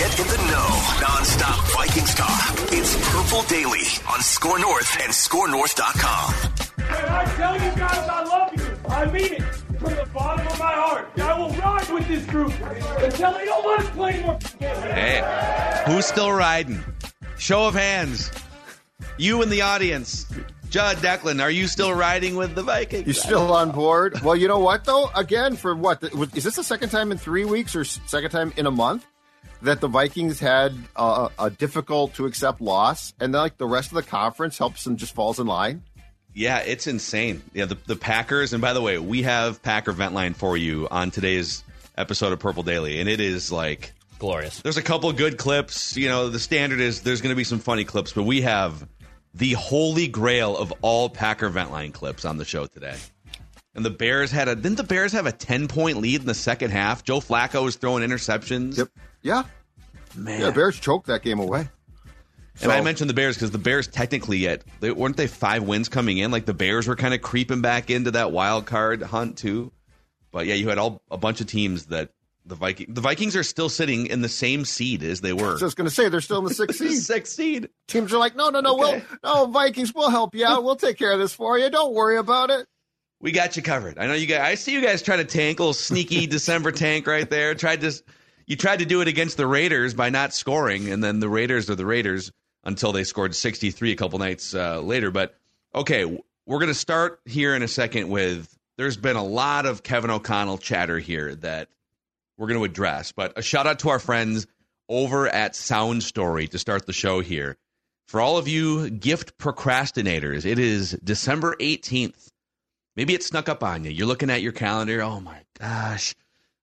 Get in the know. Non-stop Vikings talk. It's Purple Daily on Score North and ScoreNorth.com. Hey, I tell you guys I love you. I mean it. From the bottom of my heart. I will ride with this group until they don't want to play anymore. Hey, who's still riding? Show of hands. You in the audience. Judd Declan, are you still riding with the Vikings? You're still on board? Well, you know what though? Again, for what is this the second time in three weeks or second time in a month that the Vikings had uh, a difficult to accept loss, and then like the rest of the conference helps them just falls in line? Yeah, it's insane. Yeah, the, the Packers, and by the way, we have Packer vent line for you on today's episode of Purple Daily, and it is like glorious. There's a couple good clips. You know, the standard is there's going to be some funny clips, but we have the holy grail of all Packer vent line clips on the show today. And the Bears had a didn't the Bears have a ten point lead in the second half? Joe Flacco was throwing interceptions. Yep. Yeah. Man. Yeah, Bears choked that game away. And I mentioned the Bears because the Bears technically yet they, weren't they five wins coming in? Like the Bears were kind of creeping back into that wild card hunt too. But yeah, you had all a bunch of teams that the Viking the Vikings are still sitting in the same seed as they were. I was going to say they're still in the sixth seed. sixth seed. Teams are like, no, no, no, Okay. we'll, no, Vikings, we'll help you out. We'll take care of this for you. Don't worry about it. We got you covered. I know you guys. I see you guys trying to tank a little sneaky December tank right there. Tried to, you tried to do it against the Raiders by not scoring, and then the Raiders are the Raiders until they scored 63 a couple nights uh, later. But okay, we're gonna start here in a second with. There's been a lot of Kevin O'Connell chatter here that we're going to address. But a shout out to our friends over at Sound Story to start the show here. For all of you gift procrastinators, it is December 18th. Maybe it snuck up on you. You're looking at your calendar. Oh my gosh.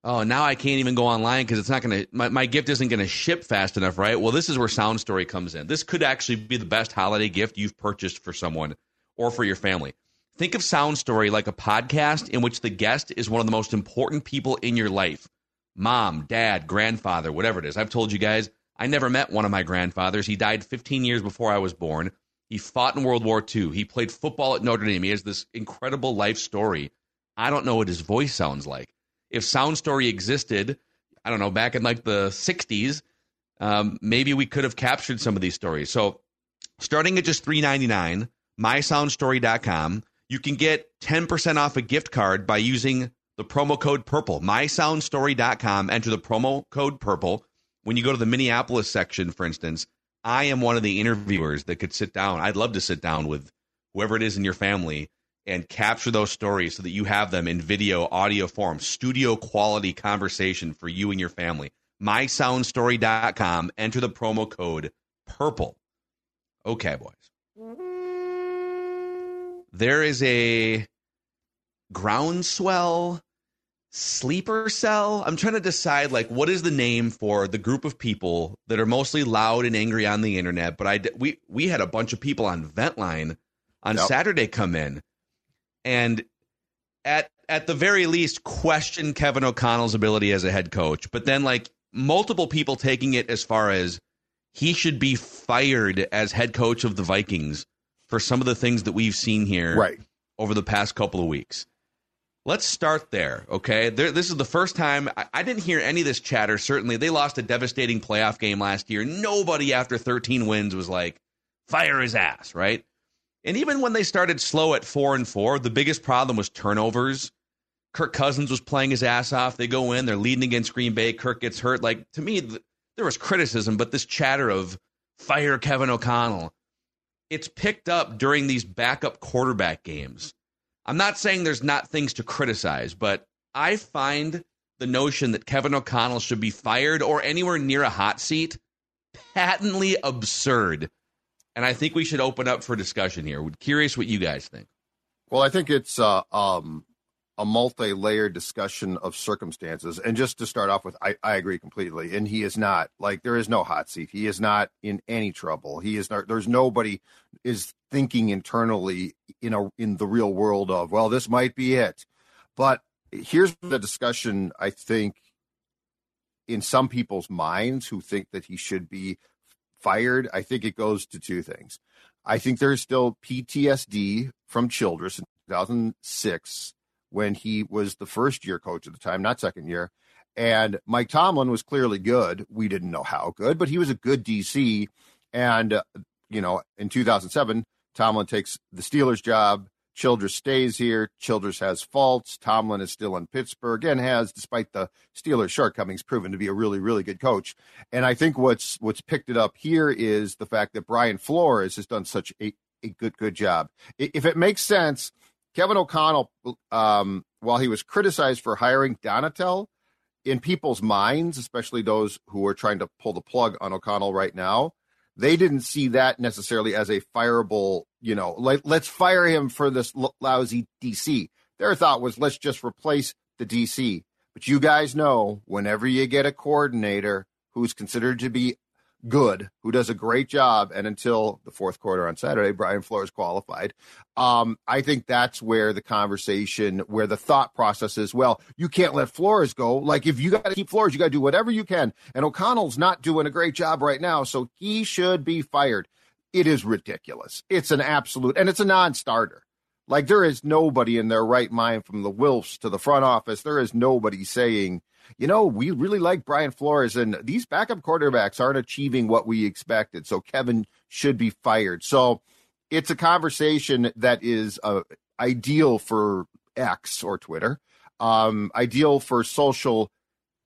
Oh, now I can't even go online because it's not going to, my, my gift isn't going to ship fast enough, right? Well, this is where Sound Story comes in. This could actually be the best holiday gift you've purchased for someone or for your family. Think of Sound Story like a podcast in which the guest is one of the most important people in your life mom, dad, grandfather, whatever it is. I've told you guys, I never met one of my grandfathers. He died 15 years before I was born. He fought in World War II. He played football at Notre Dame. He has this incredible life story. I don't know what his voice sounds like. If Sound Story existed, I don't know, back in like the 60s, um, maybe we could have captured some of these stories. So starting at just $3.99, mysoundstory.com, you can get 10% off a gift card by using the promo code purple. mysoundstory.com enter the promo code purple. When you go to the minneapolis section for instance i am one of the interviewers that could sit down. I'd love to sit down with whoever it is in your family and capture those stories so that you have them in video audio form studio quality conversation for you and your family mysoundstory.com. Enter the promo code PURPLE. Okay, boys. There is a groundswell sleeper cell. I'm trying to decide like what is the name for the group of people that are mostly loud and angry on the internet. But I we we had a bunch of people on Ventline on Yep. Saturday come in, and at at the very least question Kevin O'Connell's ability as a head coach. But then like multiple people taking it as far as he should be fired as head coach of the Vikings for some of the things that we've seen here Right. over the past couple of weeks. Let's start there, okay? There, this is the first time I, I didn't hear any of this chatter. Certainly, they lost a devastating playoff game last year. Nobody after 13 wins was like, fire his ass, right? And even when they started slow at four and four, the biggest problem was turnovers. Kirk Cousins was playing his ass off. They go in, they're leading against Green Bay. Kirk gets hurt. Like to me, th- there was criticism, but this chatter of fire Kevin O'Connell, it's picked up during these backup quarterback games. I'm not saying there's not things to criticize, but I find the notion that Kevin O'Connell should be fired or anywhere near a hot seat patently absurd. And I think we should open up for discussion here. Curious what you guys think. Well, I think it's uh, um, a multi-layered discussion of circumstances. And just to start off with, I, I agree completely. And he is not like there is no hot seat. He is not in any trouble. He is not. There's nobody is thinking internally in a in the real world of well, this might be it. But here's the discussion. I think in some people's minds who think that he should be fired. I think it goes to two things. I think there's still PTSD from Childress in 2006 when he was the first year coach at the time, not second year. And Mike Tomlin was clearly good. We didn't know how good, but he was a good DC. And, uh, you know, in 2007, Tomlin takes the Steelers job. Childress stays here. Childress has faults. Tomlin is still in Pittsburgh and has, despite the Steelers' shortcomings, proven to be a really, really good coach. And I think what's what's picked it up here is the fact that Brian Flores has done such a, a good, good job. If it makes sense, Kevin O'Connell, um, while he was criticized for hiring Donatell, in people's minds, especially those who are trying to pull the plug on O'Connell right now, they didn't see that necessarily as a fireable, you know, like let's fire him for this l- lousy DC. Their thought was let's just replace the DC. But you guys know whenever you get a coordinator who's considered to be good, who does a great job, and until the fourth quarter on Saturday, Brian Flores qualified. Um, I think that's where the conversation, where the thought process is, well, you can't let Flores go. Like if you got to keep Flores, you got to do whatever you can. And O'Connell's not doing a great job right now, so he should be fired. It is ridiculous. It's an absolute, and it's a non-starter. Like there is nobody in their right mind from the Wilfs to the front office. There is nobody saying, you know, we really like Brian Flores and these backup quarterbacks aren't achieving what we expected. So Kevin should be fired. So it's a conversation that is uh, ideal for X or Twitter, um, ideal for social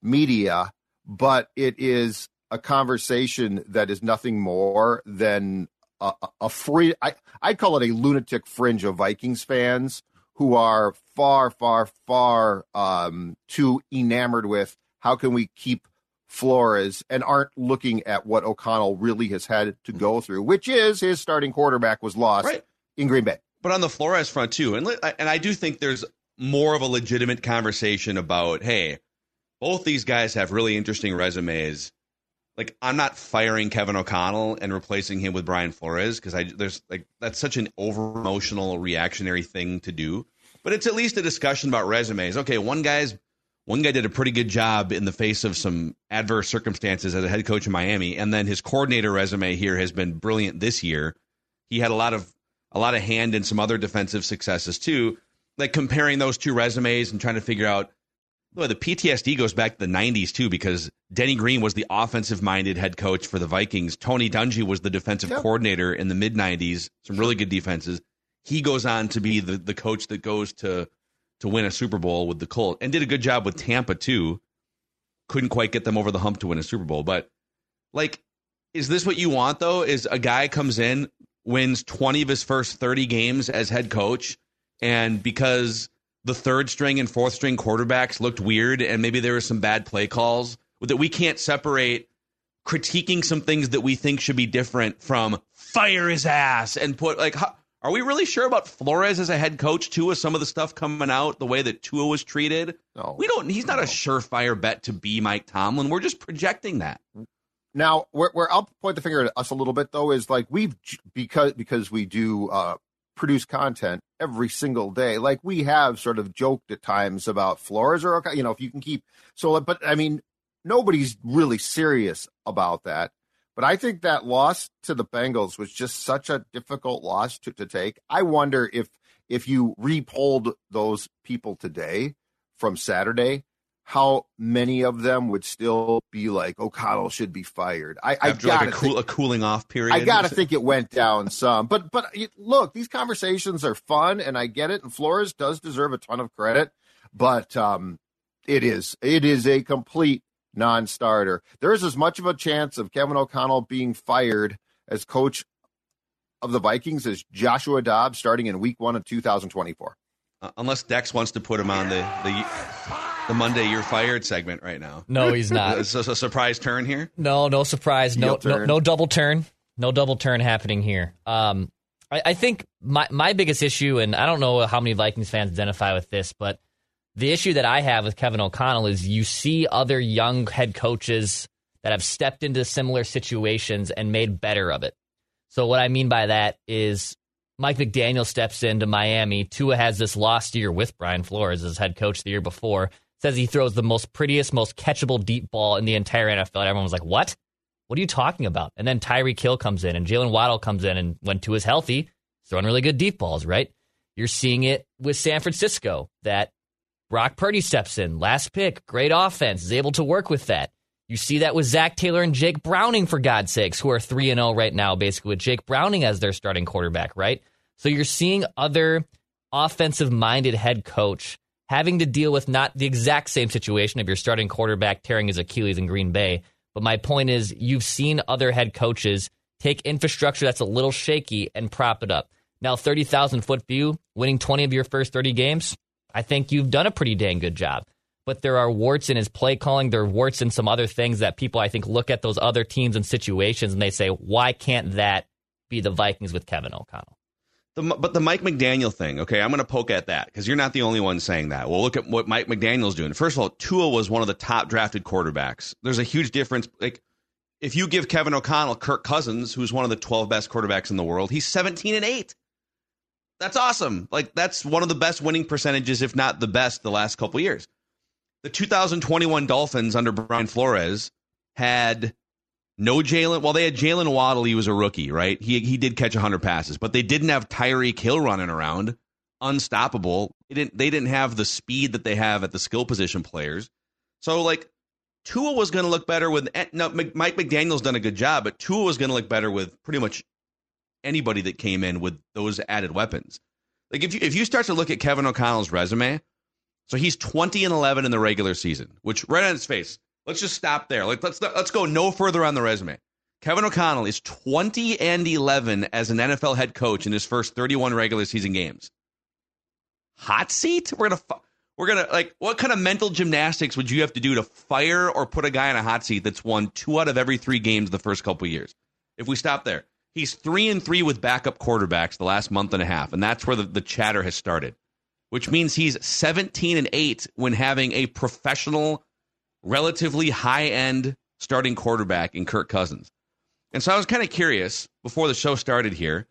media, but it is a conversation that is nothing more than a, a- free. I I'd call it a lunatic fringe of Vikings fans who are far, far, far um, too enamored with how can we keep Flores and aren't looking at what O'Connell really has had to go through, which is his starting quarterback was lost Right. in Green Bay. But on the Flores front too, and and I do think there's more of a legitimate conversation about, hey, both these guys have really interesting resumes. Like I'm not firing Kevin O'Connell and replacing him with Brian Flores because I there's like that's such an over emotional reactionary thing to do. But it's at least a discussion about resumes. Okay, one guy's one guy did a pretty good job in the face of some adverse circumstances as a head coach in Miami, and then his coordinator resume here has been brilliant this year. He had a lot of a lot of hand in some other defensive successes too. Like comparing those two resumes and trying to figure out well, the PTSD goes back to the 90s too, because Denny Green was the offensive minded head coach for the Vikings. Tony Dungy was the defensive Yep. coordinator in the mid 90s, some really good defenses. He goes on to be the, the coach that goes to to win a Super Bowl with the Colts and did a good job with Tampa too. Couldn't quite get them over the hump to win a Super Bowl, but like, is this what you want though? Is a guy comes in, wins 20 of his first 30 games as head coach, and because the third string and fourth string quarterbacks looked weird and maybe there were some bad play calls, that we can't separate critiquing some things that we think should be different from fire his ass and put like how, are we really sure about Flores as a head coach too with some of the stuff coming out the way that Tua was treated? No. We don't he's not No. a surefire bet to be Mike Tomlin. We're just projecting that. Now, where, where I'll point the finger at us a little bit though is like we've because because we do uh, produce content every single day. Like we have sort of joked at times about Flores or okay, you know, if you can keep so. But I mean, nobody's really serious about that. But I think that loss to the Bengals was just such a difficult loss to, to take. I wonder if if you repolled those people today from Saturday, how many of them would still be like O'Connell should be fired? I, I After like a, cool, a cooling off period. I gotta think it went down some. But but look, these conversations are fun, and I get it. And Flores does deserve a ton of credit, but um, it is it is a complete non-starter. There is as much of a chance of Kevin O'Connell being fired as coach of the Vikings as Joshua Dobbs starting in Week One of 2024. Uh, unless Dex wants to put him on the the, the Monday you're fired segment right now. No, he's not. It's just a surprise turn here. No, no surprise. No, no, no double turn. No double turn happening here. Um, I, I think my my biggest issue, and I don't know how many Vikings fans identify with this, but the issue that I have with Kevin O'Connell is you see other young head coaches that have stepped into similar situations and made better of it. So what I mean by that is Mike McDaniel steps into Miami. Tua has this lost year with Brian Flores as head coach the year before. Says he throws the most prettiest, most catchable deep ball in the entire NFL. And everyone was like, "What? What are you talking about?" And then Tyreek Hill comes in, and Jalen Waddle comes in, and when Tua's healthy, he's throwing really good deep balls. Right? You're seeing it with San Francisco that Brock Purdy steps in, last pick, great offense, is able to work with that. You see that with Zac Taylor and Jake Browning, for God's sakes, who are 3 and 0 right now, basically, with Jake Browning as their starting quarterback, right? So you're seeing other offensive minded head coach having to deal with not the exact same situation of your starting quarterback tearing his Achilles in Green Bay. But my point is, you've seen other head coaches take infrastructure that's a little shaky and prop it up. Now, 30,000 foot view, winning 20 of your first 30 games, I think you've done a pretty dang good job. But there are warts in his play calling. There are warts in some other things that people, I think, look at those other teams and situations and they say, why can't that be the Vikings with Kevin O'Connell? The, but the Mike McDaniel thing, okay, I'm going to poke at that because you're not the only one saying that. Well, look at what Mike McDaniel's doing. First of all, Tua was one of the top drafted quarterbacks. There's a huge difference. Like, if you give Kevin O'Connell Kirk Cousins, who's one of the 12 best quarterbacks in the world, he's 17 and 8. That's awesome. Like, that's one of the best winning percentages, if not the best, the last couple years. The 2021 Dolphins under Brian Flores had no Jalen. Well, they had Jalen Waddle. He was a rookie, right? He he did catch 100 passes, but they didn't have Tyreek Hill running around, unstoppable. They didn't. They didn't have the speed that they have at the skill position players. So like, Tua was going to look better with. eh, No, Mike McDaniel's done a good job, but Tua was going to look better with pretty much anybody that came in with those added weapons. Like if you if you start to look at Kevin O'Connell's resume, so he's 20 and 11 in the regular season, which right on his face. Let's just stop there. Like let's let's go no further on the resume. Kevin O'Connell is 20 and 11 as an NFL head coach in his first 31 regular season games. Hot seat? We're gonna fu- we're gonna like what kind of mental gymnastics would you have to do to fire or put a guy in a hot seat that's won two out of every three games the first couple years? If we stop there, he's three and three with backup quarterbacks the last month and a half, and that's where the, the chatter has started. Which means he's 17 and eight when having a professional relatively high end starting quarterback in Kirk Cousins. And so I was kind of curious before the show started here.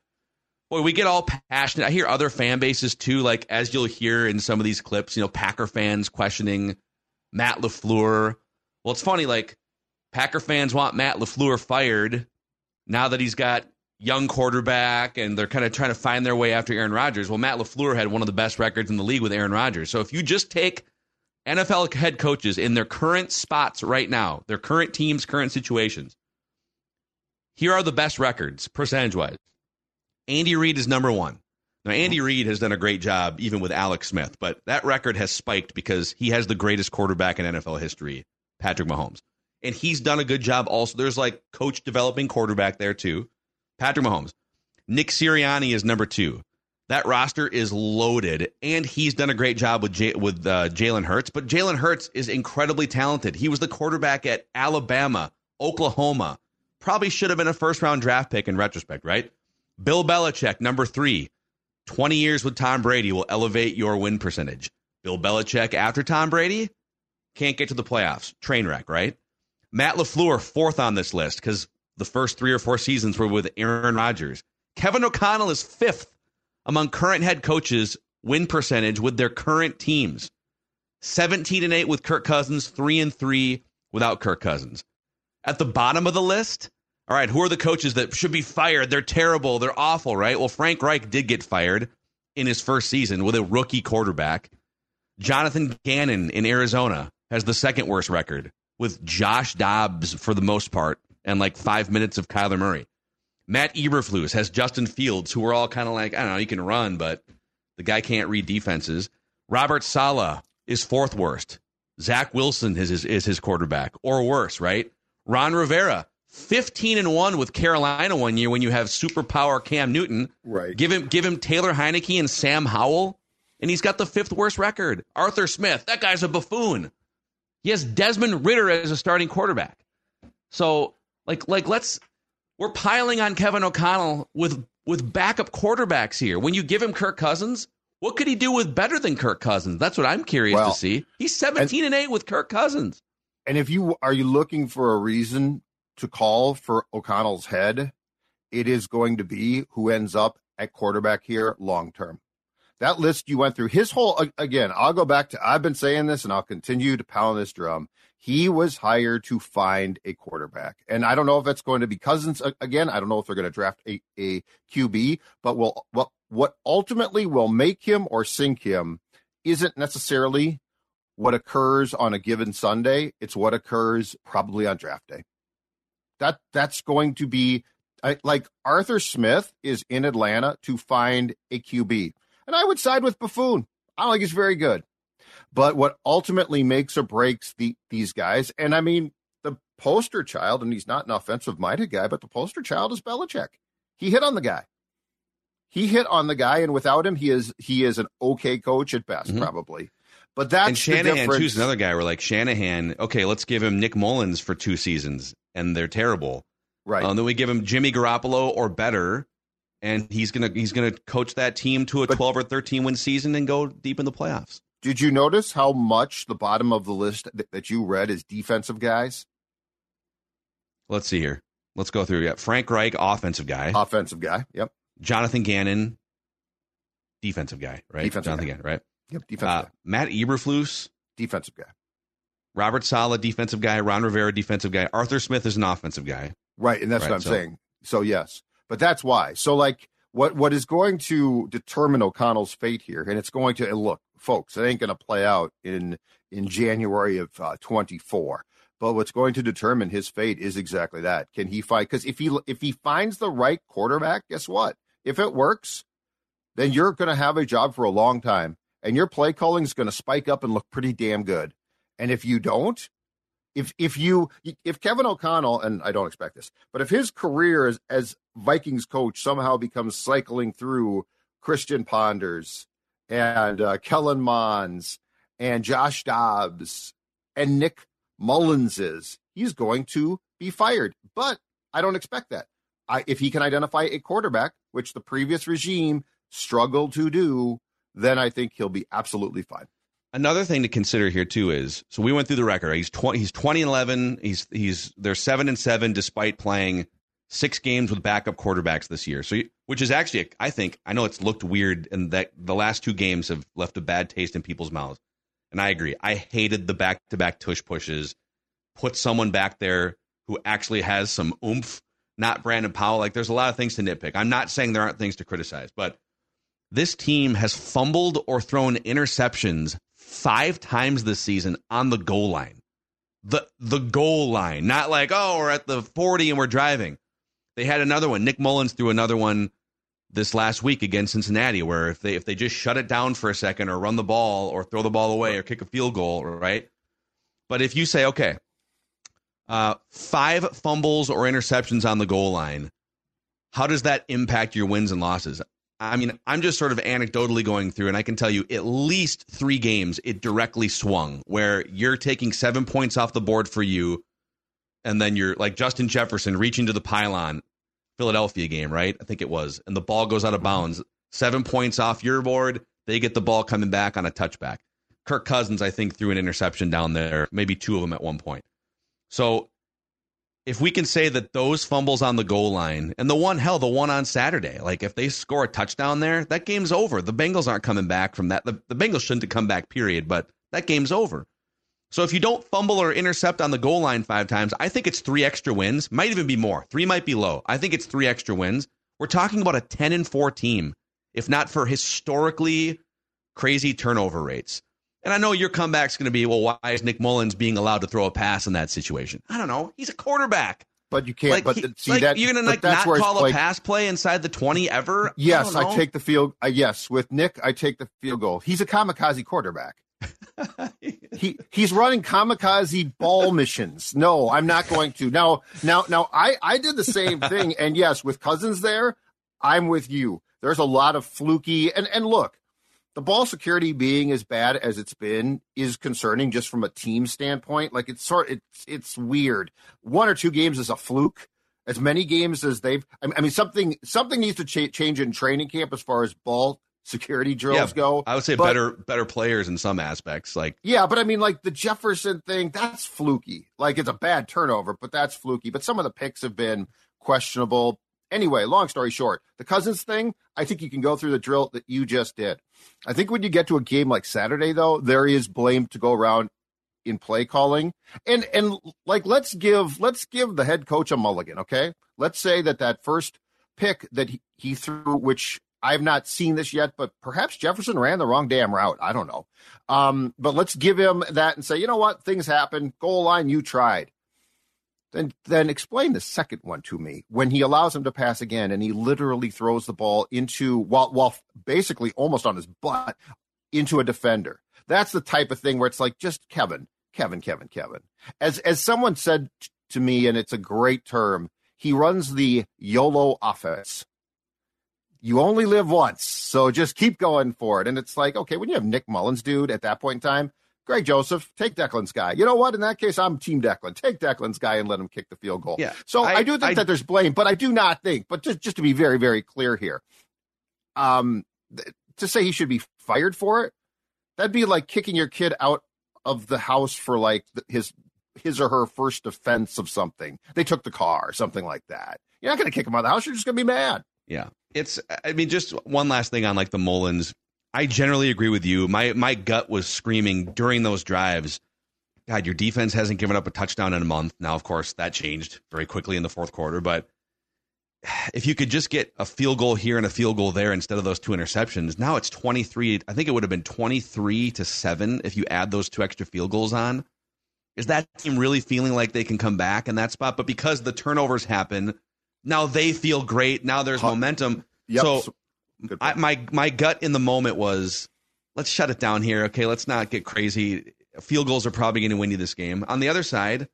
Boy, we get all passionate. I hear other fan bases too, like as you'll hear in some of these clips, you know, Packer fans questioning Matt LaFleur. Well, it's funny, like Packer fans want Matt LaFleur fired now that he's got young quarterback and they're kind of trying to find their way after Aaron Rodgers. Well, Matt LaFleur had one of the best records in the league with Aaron Rodgers. So if you just take NFL head coaches in their current spots right now, their current teams, current situations. Here are the best records, percentage wise. Andy Reid is number one. Now, Andy mm-hmm. Reid has done a great job even with Alex Smith, but that record has spiked because he has the greatest quarterback in NFL history, Patrick Mahomes. And he's done a good job also. There's like coach developing quarterback there too, Patrick Mahomes. Nick Sirianni is number two. That roster is loaded, and he's done a great job with with uh, Jalen Hurts. But Jalen Hurts is incredibly talented. He was the quarterback at Alabama, Oklahoma. Probably should have been a first round draft pick in retrospect, right? Bill Belichick, number three, 20 years with Tom Brady will elevate your win percentage. Bill Belichick after Tom Brady can't get to the playoffs. Train wreck, right? Matt LaFleur, fourth on this list because the first three or four seasons were with Aaron Rodgers. Kevin O'Connell is fifth among current head coaches win percentage with their current teams. 17 and 8 with Kirk Cousins, 3 and 3 without Kirk Cousins. At the bottom of the list, all right, who are the coaches that should be fired? They're terrible, they're awful, right? Well, Frank Reich did get fired in his first season with a rookie quarterback. Jonathan Gannon in Arizona has the second worst record with Josh Dobbs for the most part and like 5 minutes of Kyler Murray. Matt Eberflus has Justin Fields, who are all kind of like, I don't know, he can run, but the guy can't read defenses. Robert Saleh is fourth worst. Zach Wilson is his, is his quarterback, or worse, right? Ron Rivera, 15 and 1 with Carolina one year when you have superpower Cam Newton. Right. Give him give him Taylor Heinicke and Sam Howell, and he's got the fifth worst record. Arthur Smith, that guy's a buffoon. He has Desmond Ridder as a starting quarterback. So, like like let's we're piling on Kevin O'Connell with with backup quarterbacks here. When you give him Kirk Cousins, what could he do with better than Kirk Cousins? That's what I'm curious well, to see. He's 17 and, and 8 with Kirk Cousins. And if you are you looking for a reason to call for O'Connell's head, it is going to be who ends up at quarterback here long term. That list you went through, his whole again, I'll go back to I've been saying this and I'll continue to pound this drum. He was hired to find a quarterback. And I don't know if it's going to be Cousins uh, again. I don't know if they're going to draft a, a QB, but will what what ultimately will make him or sink him isn't necessarily what occurs on a given Sunday. It's what occurs probably on draft day. That that's going to be I, like Arthur Smith is in Atlanta to find a QB, and I would side with Buffoon. I don't think he's very good, but what ultimately makes or breaks the, these guys, and I mean the poster child, and he's not an offensive minded guy, but the poster child is Belichick. He hit on the guy. He hit on the guy, and without him, he is he is an okay coach at best, mm-hmm. probably. But that's and Shanahan too's another guy. We're like Shanahan. Okay, let's give him Nick Mullens for two seasons, and they're terrible. Right. Um, then we give him Jimmy Garoppolo or better, and he's gonna he's gonna coach that team to a but, twelve or thirteen win season and go deep in the playoffs. Did you notice how much the bottom of the list that, that you read is defensive guys? Let's see here. Let's go through. Yeah, Frank Reich, offensive guy. Offensive guy. Yep. Jonathan Gannon, defensive guy. Right. Defensive Jonathan guy. Gannon. Right. Yep. Defensive. Uh, Matt Eberflus, defensive guy. Robert Saleh, defensive guy. Ron Rivera, defensive guy. Arthur Smith is an offensive guy. Right, and that's right, what I'm so. saying. So yes, but that's why. So like, what what is going to determine O'Connell's fate here, and it's going to look, folks, it ain't going to play out in in January of uh, 24. But what's going to determine his fate is exactly that. Can he fight? Because if he if he finds the right quarterback, guess what? If it works, then you're going to have a job for a long time, and your play calling is going to spike up and look pretty damn good. And if you don't, if if you if Kevin O'Connell and I don't expect this, but if his career as, as Vikings coach somehow becomes cycling through Christian Ponders and uh, Kellen Monds and Josh Dobbs and Nick Mullenses, he's going to be fired. But I don't expect that. I, if he can identify a quarterback, which the previous regime struggled to do, then I think he'll be absolutely fine. Another thing to consider here too is so we went through the record. He's twenty. He's twenty and eleven. He's he's they're seven and seven despite playing six games with backup quarterbacks this year. So which is actually I think I know it's looked weird and that the last two games have left a bad taste in people's mouths. And I agree. I hated the back to back tush pushes. Put someone back there who actually has some oomph, not Brandon Powell. Like there's a lot of things to nitpick. I'm not saying there aren't things to criticize, but this team has fumbled or thrown interceptions five times this season on the goal line. The the goal line, not like oh we're at the 40 and we're driving. They had another one. Nick Mullens threw another one this last week against Cincinnati, where if they if they just shut it down for a second or run the ball or throw the ball away or kick a field goal, right? But if you say okay, uh, five fumbles or interceptions on the goal line, how does that impact your wins and losses? I mean, I'm just sort of anecdotally going through, and I can tell you at least three games it directly swung where you're taking seven points off the board for you, and then you're like Justin Jefferson reaching to the pylon, Philadelphia game, right? I think it was, and the ball goes out of bounds, seven points off your board. They get the ball coming back on a touchback. Kirk Cousins, I think, threw an interception down there, maybe two of them at one point. So if we can say that those fumbles on the goal line and the one hell the one on Saturday, like if they score a touchdown there, that game's over. The Bengals aren't coming back from that. The, the Bengals shouldn't come back, period, but that game's over. So if you don't fumble or intercept on the goal line five times, I think it's three extra wins. Might even be more. Three might be low. I think it's three extra wins. We're talking about a 10 and 4 team, if not for historically crazy turnover rates. And I know your comeback's going to be, well, why is Nick Mullens being allowed to throw a pass in that situation? I don't know. He's a quarterback. But you can't. Like, but he- see like, that you're going to like not call a like- pass play inside the 20 ever? Yes, I, I, take the field. Uh, yes, with Nick, I take the field goal. He's a kamikaze quarterback. he he's running kamikaze ball missions. No, I'm not going to. Now, now, now, I I did the same thing, and yes, with Cousins there, I'm with you. There's a lot of fluky, and and look, the ball security being as bad as it's been is concerning just from a team standpoint. Like it's sort, it's it's weird. One or two games is a fluke. As many games as they've, I mean, something something needs to cha- change in training camp as far as ball security drills Yeah, go. I would say But- better better players in some aspects. Like yeah, but I mean, like the Jefferson thing, that's fluky. Like it's a bad turnover, but that's fluky. But some of the picks have been questionable. Anyway, long story short, the Cousins thing, I think you can go through the drill that you just did. I think when you get to a game like Saturday, though, there is blame to go around in play calling. And and like let's give let's give the head coach a mulligan, okay? Let's say that that first pick that he, he threw, which I've not seen this yet, but perhaps Jefferson ran the wrong damn route. I don't know. Um, but let's give him that and say, you know what, things happen. Goal line, you tried. Then then explain the second one to me when he allows him to pass again and he literally throws the ball into while while basically almost on his butt into a defender. That's the type of thing where it's like just Kevin, Kevin, Kevin, Kevin. As as someone said t- to me, and it's a great term, he runs the YOLO offense. You only live once, so just keep going for it. And it's like, okay, when you have Nick Mullens, dude, at that point in time, Greg Joseph, take Declan's guy. You know what? In that case, I'm Team Declan. Take Declan's guy and let him kick the field goal. Yeah, So I, I- do think I- that there's blame, but I do not think. But just just to be very very clear here, um, th- to say he should be fired for it, that'd be like kicking your kid out of the house for like his his or her first offense of something. They took the car, or something like that. You're not going to kick him out of the house. You're just going to be mad. Yeah. It's I mean just one last thing on like the Mullens. I generally agree with you. My my gut was screaming during those drives. God, your defense hasn't given up a touchdown in a month. Now, of course, that changed very quickly in the fourth quarter, but if you could just get a field goal here and a field goal there instead of those two interceptions, now it's 23. I think it would have been 23 to 7 if you add those two extra field goals on. Is that team really feeling like they can come back in that spot? But because the turnovers happen, now they feel great. Now there's momentum. Yep. So I, my my gut in the moment was, let's shut it down here. Okay, let's not get crazy. Field goals are probably going to win you this game. On the other side,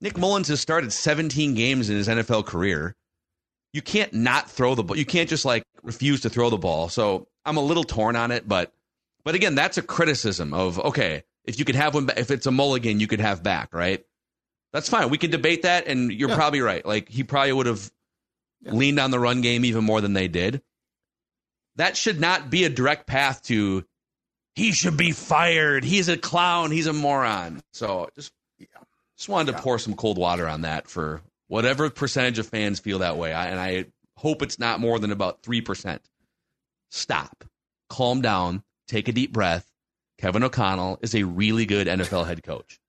Nick Mullens has started 17 games in his NFL career. You can't not throw the ball. You can't just like refuse to throw the ball. So I'm a little torn on it, but but again, that's a criticism of okay, if you could have one, if it's a mulligan, you could have back, right? That's fine. We can debate that, and you're Yeah. probably right. Like he probably would have Yeah. leaned on the run game even more than they did. That should not be a direct path to he should be fired. He's a clown. He's a moron. So just just wanted to Yeah. pour some cold water on that for whatever percentage of fans feel that way. I, and I hope it's not more than about 3%. Stop. Calm down. Take a deep breath. Kevin O'Connell is a really good NFL head coach,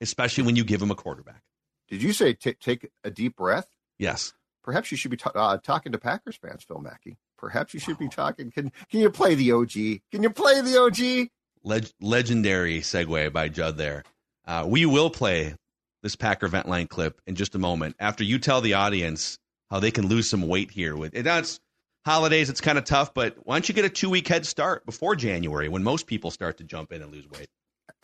especially when you give him a quarterback. Did you say ta take a deep breath? Yes. Perhaps you should be ta- uh, talking to Packers fans, Phil Mackey. Perhaps you should be talking. Can Can you play the OG? Can you play the OG? Leg- legendary segue by Judd there. Uh, we will play this Packer vent line clip in just a moment after you tell the audience how they can lose some weight here. With it, it's holidays, it's kind of tough, but why don't you get a two week head start before January when most people start to jump in and lose weight?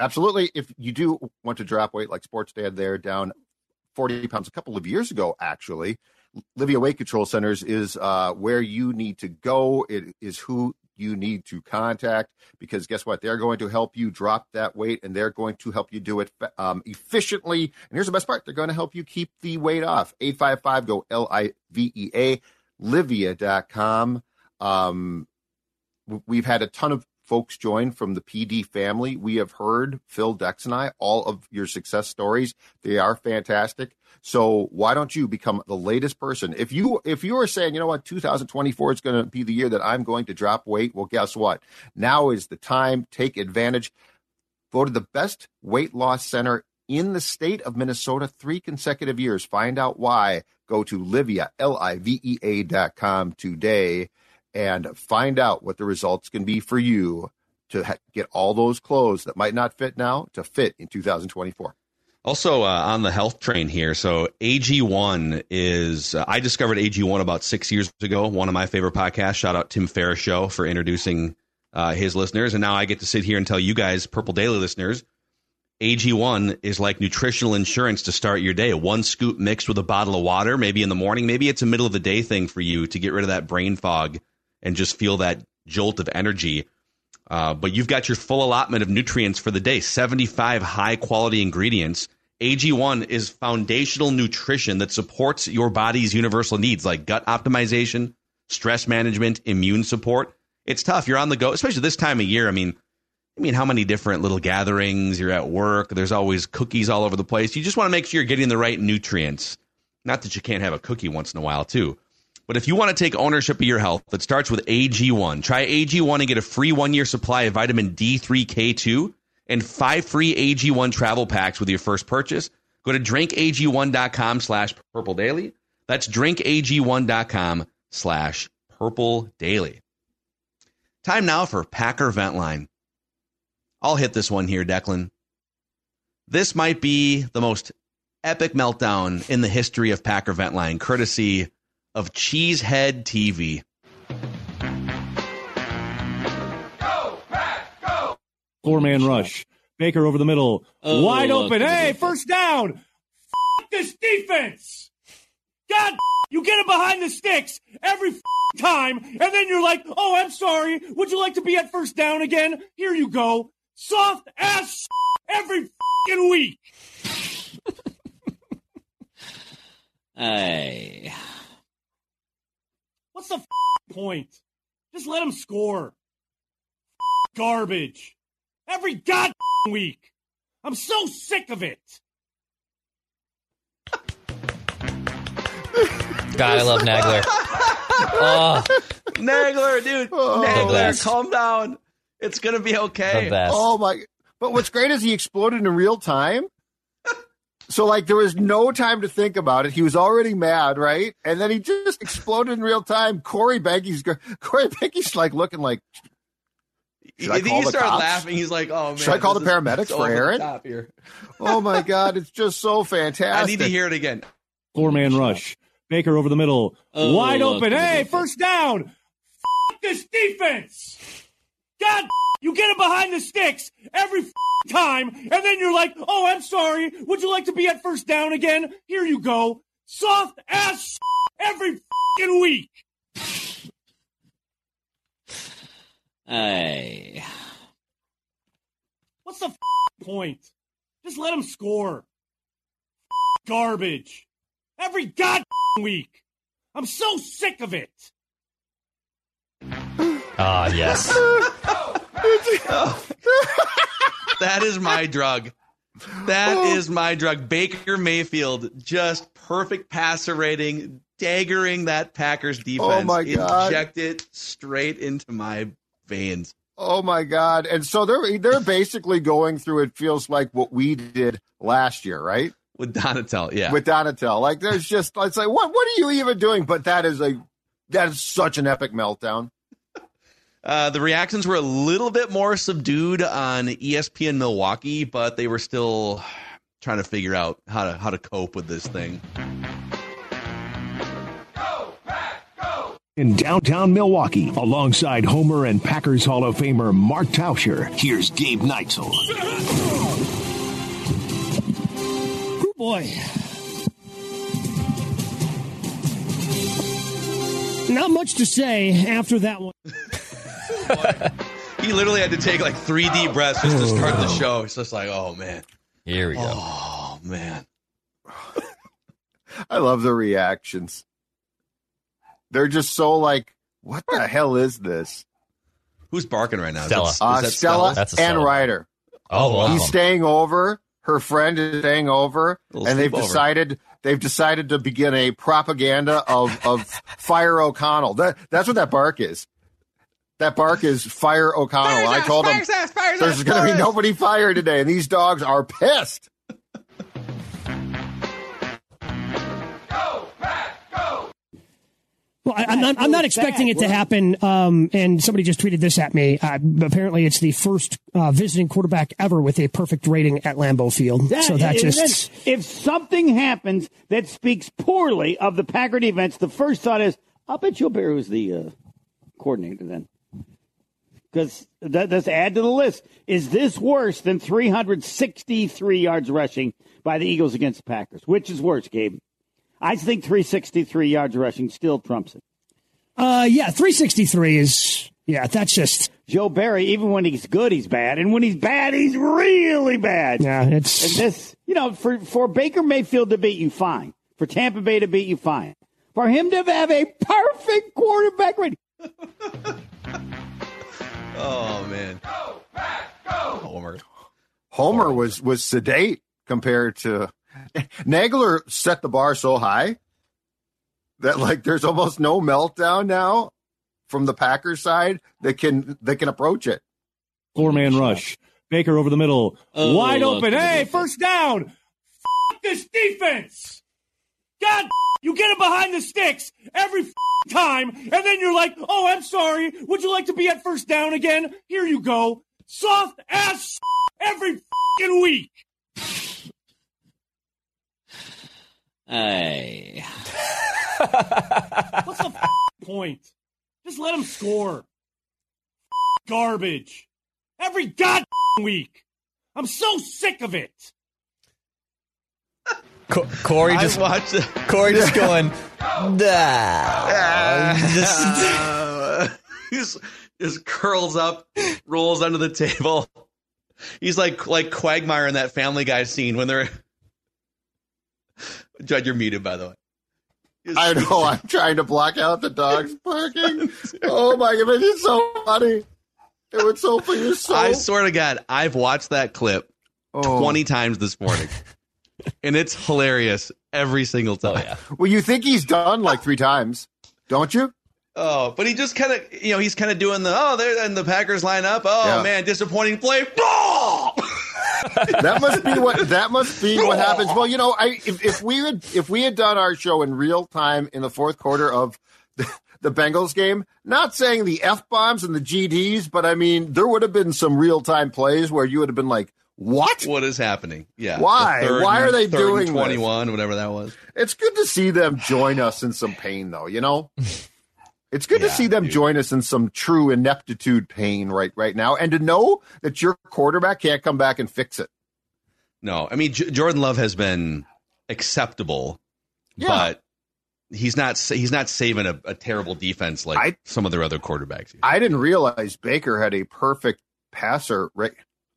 Absolutely. If you do want to drop weight, like Sports Dad there, down 40 pounds a couple of years ago, actually, Livea Weight Control Centers is uh, where you need to go. It is who you need to contact because guess what? They're going to help you drop that weight and they're going to help you do it um, efficiently. And here's the best part they're going to help you keep the weight off. 855 go L I V E A, livea.com. Um, we've had a ton of folks join from the PD family. We have heard Phil Dex and I all of your success stories. They are fantastic. So why don't you become the latest person? If you if you are saying, you know what, 2024 is going to be the year that I'm going to drop weight, well, guess what? Now is the time. Take advantage. Voted the best weight loss center in the state of Minnesota three consecutive years. Find out why. Go to Livea, L-I-V-E-A dot com today and find out what the results can be for you to ha- get all those clothes that might not fit now to fit in 2024. Also uh, on the health train here, so AG1 is uh, I discovered AG1 about six years ago. One of my favorite podcasts. Shout out Tim Ferriss show for introducing uh, his listeners, and now I get to sit here and tell you guys, Purple Daily listeners, AG1 is like nutritional insurance to start your day. One scoop mixed with a bottle of water, maybe in the morning, maybe it's a middle of the day thing for you to get rid of that brain fog and just feel that jolt of energy. Uh, but you've got your full allotment of nutrients for the day 75 high quality ingredients. AG1 is foundational nutrition that supports your body's universal needs like gut optimization, stress management, immune support. It's tough. You're on the go, especially this time of year. I mean, I mean, how many different little gatherings? You're at work. There's always cookies all over the place. You just want to make sure you're getting the right nutrients. Not that you can't have a cookie once in a while, too. But if you want to take ownership of your health, it starts with AG1. Try AG1 and get a free one year supply of vitamin D3K2 and five free AG1 travel packs with your first purchase. Go to drinkag1.com slash purple daily. That's drinkag1.com slash purple daily. Time now for Packer Vent Line. I'll hit this one here, Declan. This might be the most epic meltdown in the history of Packer Vent Line, courtesy of Cheesehead TV. Go, Pat, go! Four man rush. Baker over the middle. Oh, Wide open. Hey, first down. F- this defense. God, you get it behind the sticks every f- time, and then you're like, oh, I'm sorry. Would you like to be at first down again? Here you go. Soft ass every fing week. Hey. What's the f- point? Just let him score. F- Garbage. Every god week. I'm so sick of it. God, I love Nagler. Oh, Nagler, dude. Oh. Nagler, calm down. It's going to be okay. the best. Oh my! But what's great is he exploded in real time. So like there was no time to think about it. He was already mad, right? And then he just exploded in real time. Corey Behnke's Corey Behnke's like looking like Should I I call he the started cops? laughing. He's like, "Oh man, Should I call the paramedics so for Aaron? Oh my god, it's just so fantastic. I need to hear it again. Four man rush. Baker over the middle. Oh, Wide open. Hey, first down. F- this defense. God, you get it behind the sticks every time, and then you're like, oh, I'm sorry. Would you like to be at first down again? Here you go. Soft ass every fucking week. Hey. What's the point? Just let him score. Garbage. Every god week. I'm so sick of it. Ah, yes. That is my drug. That oh. is my drug. Baker Mayfield, just perfect passer rating, daggering that Packers oh defense. Oh, my God. Inject it straight into my veins. Oh my god! And so they're they're basically going through. It feels like what we did last year, right? With Donatell, yeah. With Donatell, like there's just it's like what what are you even doing? But that is a that is such an epic meltdown. Uh, the reactions were a little bit more subdued on ESPN Milwaukee, but they were still trying to figure out how to how to cope with this thing. In downtown Milwaukee, alongside Homer and Packers Hall of Famer Mark Tauscher, here's Gabe Neitzel. Boy. Not much to say after that one. He literally had to take like three deep breaths just to start the show. It's just like, oh man, Here we go. oh man. I love the reactions. They're just so like, what the hell is this? Who's barking right now? Is Stella. that- is Uh, that Stella, That's a and Stella. Ryder. Oh, wow. He's staying over. Her friend is staying over, and they've sleepover. decided they've decided to begin a propaganda of of fire O'Connell. That that's what that bark is. That bark is fire O'Connell. I told them there's going to be nobody fired today, and these dogs are pissed. Go, Pat, go. Well, I, I'm not. I'm not expecting it to happen. Um, and somebody just tweeted this at me. Uh, apparently, it's the first uh, visiting quarterback ever with a perfect rating at Lambeau Field. so that just then if something happens that speaks poorly of the Packer events, the first thought is, I'll bet Joe Barry was the uh, coordinator then. Because that does add to the list. Is this worse than 363 yards rushing by the Eagles against the Packers? Which is worse, Gabe? I think 363 yards rushing still trumps it. uh, yeah, 363 is yeah. That's just Joe Barry, even when he's good, he's bad, and when he's bad, he's really bad. yeah. And It's this, you know, for for Baker Mayfield to beat you, fine. For Tampa Bay to beat you, fine. For him to have a perfect quarterback rating. Oh man. Homer. Homer was was sedate compared to Nagler set the bar so high that like there's almost no meltdown now from the Packers side that can that can approach it. Four man rush. Baker over the middle. Wide open. Hey, first down. F- this defense. God, you get it behind the sticks every time, and then you're like, "Oh, I'm sorry. Would you like to be at first down again? Here you go." Soft ass every fucking week. Hey. What's the point? Just let him score. Garbage. Every god week. I'm so sick of it. Co- Corey I just watched it. Corey just going. Nah. Just- Uh, he's just curls up, rolls under the table. He's like like Quagmire in that Family Guy scene when they're. Judd, you're muted, by the way. I know I'm trying to block out the dogs barking. Oh my god, it's so funny. It was so funny. your soul. I swear to God, I've watched that clip Oh. 20 times this morning. And it's hilarious every single oh, time. oh yeah. Well, you think he's done like three times, don't you? Oh, but he just kind of, you know, he's kind of doing the, oh, there, and the Packers line up. Oh, Yeah. man, disappointing play. Oh! That must be what that must be what happens. Well, you know, I if, if we had if we had done our show in real time in the fourth quarter of the, the Bengals game, not saying the f bombs and the GDs, but I mean there would have been some real time plays where you would have been like, "What?" What is happening? Yeah. Why? Third Why are they doing and this? 21, whatever that was. It's good to see them join us in some pain, though. You know, it's good to see them dude. join us in some true ineptitude pain right right now, and to know that your quarterback can't come back and fix it. No, I mean J- Jordan Love has been acceptable, Yeah. but he's not he's not saving a, a terrible defense like I- some of their other quarterbacks. I didn't realize Baker had a perfect passer ra-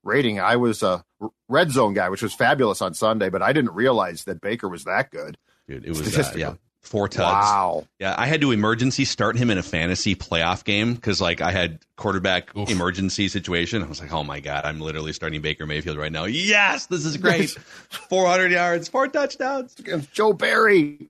rating. I was a red zone guy, which was fabulous on Sunday, but I didn't realize that Baker was that good. Dude, it was uh, yeah, four tugs. Wow. Yeah, I had to emergency start him in a fantasy playoff game because like I had quarterback emergency situation. I was like, oh my god, I'm literally starting Baker Mayfield right now. Yes, this is great. 400 yards, four touchdowns. Against Joe Barry.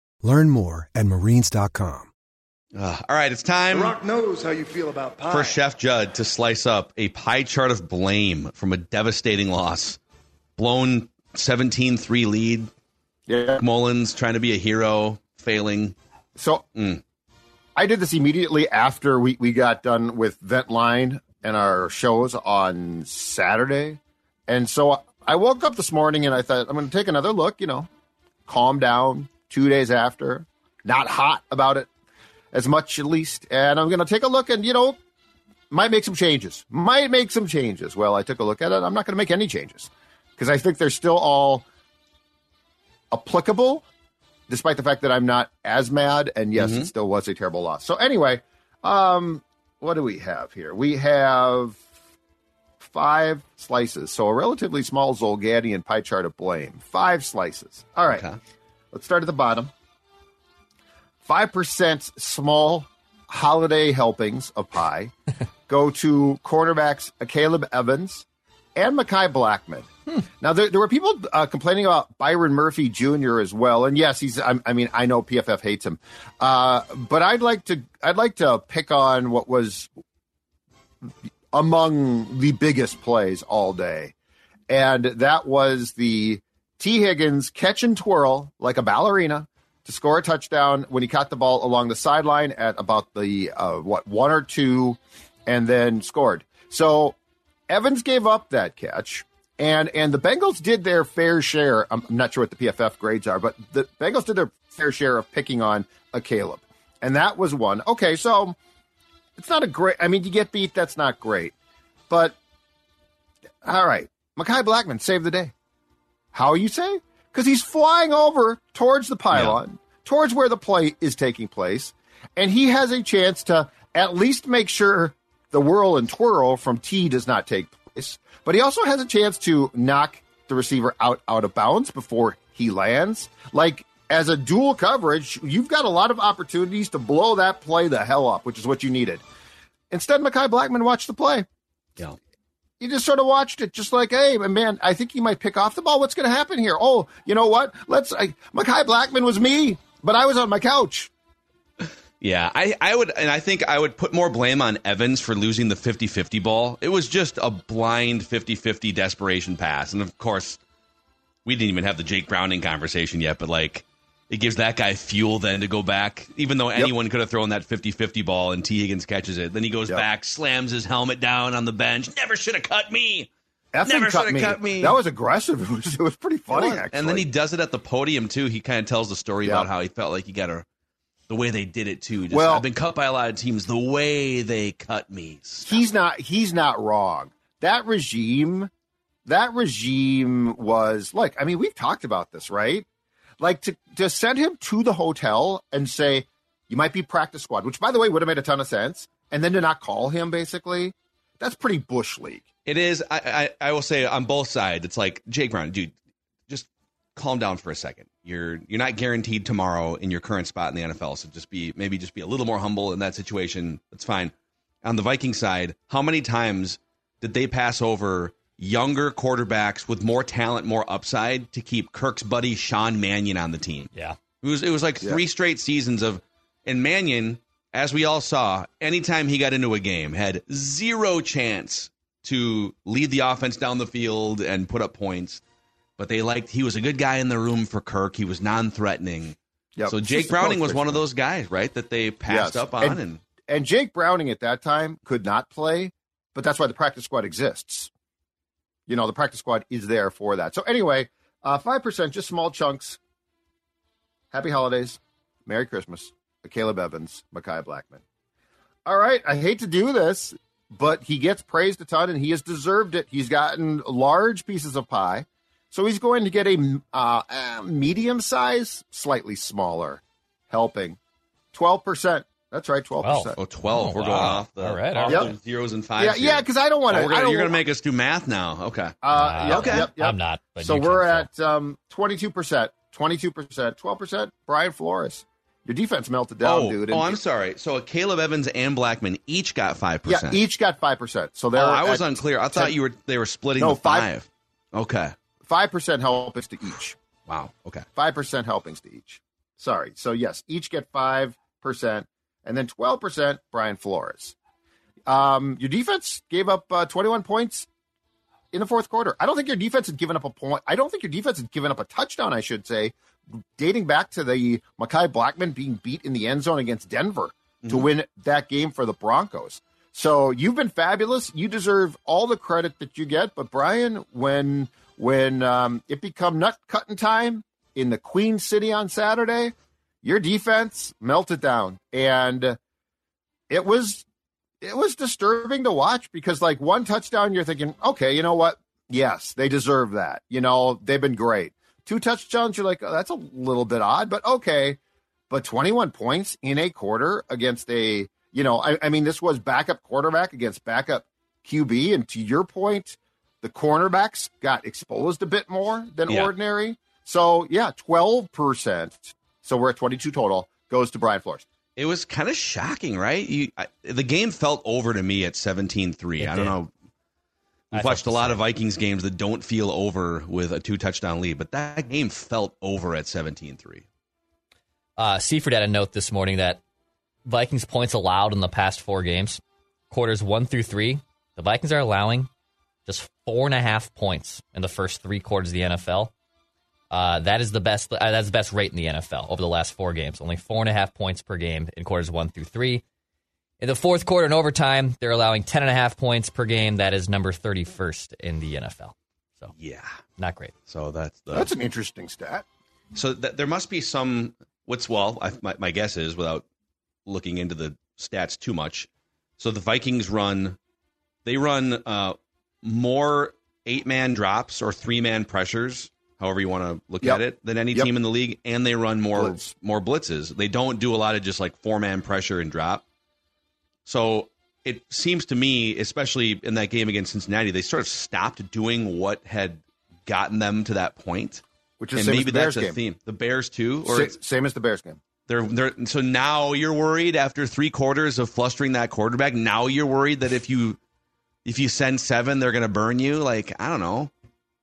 Learn more at marines.com. Uh, all right, it's time The Rock knows how you feel about pie. for Chef Judd to slice up a pie chart of blame from a devastating loss. Blown 17 3 lead. Yeah. Mullens trying to be a hero, failing. So Mm. I did this immediately after we, we got done with Vent Line and our shows on Saturday. And so I woke up this morning and I thought, I'm going to take another look, you know, calm down two days after, not hot about it as much at least. And I'm going to take a look and, you know, might make some changes. Might make some changes. Well, I took a look at it. I'm not going to make any changes because I think they're still all applicable, despite the fact that I'm not as mad. And yes, it still was a terrible loss. So anyway, um, what do we have here? We have five slices. So a relatively small Zulgadian pie chart of blame. Five slices. All right. Let's start at the bottom. 5% small holiday helpings of pie go to cornerbacks Akayleb Evans and Mekhi Blackmon. Now, there, there were people uh, complaining about Byron Murphy Jr. as well, and yes, he's. I, I mean, I know PFF hates him, uh, but I'd like to. I'd like to pick on what was among the biggest plays all day, and that was the Tee Higgins catch and twirl like a ballerina to score a touchdown when he caught the ball along the sideline at about the uh, what one or two, and then scored. So Evans gave up that catch, and and the Bengals did their fair share. I'm not sure what the PFF grades are, but the Bengals did their fair share of picking on a Caleb, and that was one. Okay, so it's not a great. I mean, you get beat. That's not great, but all right. Mekhi Blackmon saved the day. How you say? Because he's flying over towards the pylon, towards where the play is taking place, and he has a chance to at least make sure the whirl and twirl from T does not take place. But he also has a chance to knock the receiver out out of bounds before he lands. Like as a dual coverage, you've got a lot of opportunities to blow that play the hell up, which is what you needed. Instead, Mekhi Blackmon watched the play. Yeah. He just sort of watched it, just like, hey, man, I think he might pick off the ball. What's going to happen here? Oh, you know what? Let's. I, Mekhi Blackmon was me, but I was on my couch. Yeah, I, I would, and I think I would put more blame on Evans for losing the 50 50 ball. It was just a blind 50 50 desperation pass. And of course, we didn't even have the Jake Browning conversation yet, but like, it gives that guy fuel then to go back, even though anyone could have thrown that 50 50 ball and Tee Higgins catches it. Then he goes back, slams his helmet down on the bench. Never should have cut me. Effing Never cut should me. have cut me. That was aggressive. It was, it was pretty funny, Yeah. actually. And then he does it at the podium too. He kind of tells the story Yeah. about how he felt like he got a the way they did it too. Just, Well- I've been cut by a lot of teams the way they cut me. he's not he's not wrong. That regime, that regime was like, I mean, we've talked about this, right? Like to to send him to the hotel and say you might be practice squad, which by the way would have made a ton of sense, and then to not call him basically, that's pretty bush league. It is. I, I I will say on both sides, it's like Jake Brown, dude. Just calm down for a second. You're you're not guaranteed tomorrow in your current spot in the NFL, so just be maybe just be a little more humble in that situation. That's fine. On the Viking side, how many times did they pass over younger quarterbacks with more talent, more upside to keep Kirk's buddy Sean Mannion on the team? Yeah. It was it was like three straight seasons of and Mannion, as we all saw, anytime he got into a game, had zero chance to lead the offense down the field and put up points. But they liked he was a good guy in the room for Kirk. He was non-threatening. Yep. So Jake Browning was one of those guys, right? That they passed Yes. up on and, and Jake Browning at that time could not play, but that's why the practice squad exists. You know, the practice squad is there for that. So anyway, uh, five percent, just small chunks. Happy holidays, Merry Christmas, Akayleb Evans, Mekhi Blackmon. All right, I hate to do this, but he gets praised a ton, and he has deserved it. He's gotten large pieces of pie, so he's going to get a uh, uh, medium size, slightly smaller helping. Twelve percent. That's right, twelve percent. oh, 12. Oh, we're wow. going off the All right, off all the zeros and fives. Yeah, here. yeah, because I don't want Oh, to. we're gonna- you're going to make us do math now. Okay. Uh, yep, okay. yep, yep. I'm not, but so we're can, at um, 22%, 22%, 12%. Brian Flores, Your defense melted down, oh, dude. oh, I'm sorry. So Akayleb Evans and Blackmon each got five percent. Yeah, percent. each got five percent. So Oh, they're. I was unclear. I thought 10 you were they were splitting No, the five- five. Okay. five percent helpings to each. Wow. Okay. Five percent helpings to each. Sorry. So yes, each get five percent, and then twelve percent Brian Flores. Um, your defense gave up uh, twenty-one points in the fourth quarter. I don't think your defense had given up a point. I don't think your defense had given up a touchdown. I should say, dating back to the Mekhi Blackmon being beat in the end zone against Denver to Mhm. win that game for the Broncos. So you've been fabulous. You deserve all the credit that you get. But Brian, when when um, it become nut cutting time in the Queen City on Saturday, your defense melted down, and it was it was disturbing to watch because like one touchdown, you're thinking, okay, you know what? Yes, they deserve that. You know, they've been great. Two touchdowns, you're like, oh, that's a little bit odd, but okay. But 21 points in a quarter against a, you know, I, I mean, this was backup quarterback against backup QB. And to your point, the cornerbacks got exposed a bit more than Yeah. ordinary. So, yeah, 12%. So we're at 22 total, goes to Brian Flores. It was kind of shocking, right? You, I, the game felt over to me at 17-3. I did. don't know. I We've felt watched a lot same. of Vikings games that don't feel over with a two touchdown lead, but that game felt over at 17-3. Uh, Seaford had a note this morning that Vikings points allowed in the past four games, quarters one through three, the Vikings are allowing just four and a half points in the first three quarters of the NFL. Uh, that is the best. Uh, that's the best rate in the NFL over the last four games. Only four and a half points per game in quarters one through three. In the fourth quarter and overtime, they're allowing ten and a half points per game. That is number thirty-first in the NFL. So Yeah. not great. So that's the, That's an interesting stat. So th- there must be some. What's well, I, my, my guess is without looking into the stats too much. So the Vikings run, they run uh, more eight man drops or three man pressures, however you want to look Yep. at it, than any Yep. team in the league, and they run more Blitz. more blitzes. They don't do a lot of just like four man pressure and drop. So it seems to me, especially in that game against Cincinnati, they sort of stopped doing what had gotten them to that point. Which is same maybe that's a game. theme. The Bears too, or Sa- same as the Bears game. they're they're so now you're worried after three quarters of flustering that quarterback. Now you're worried that if you if you send seven, they're going to burn you. Like I don't know,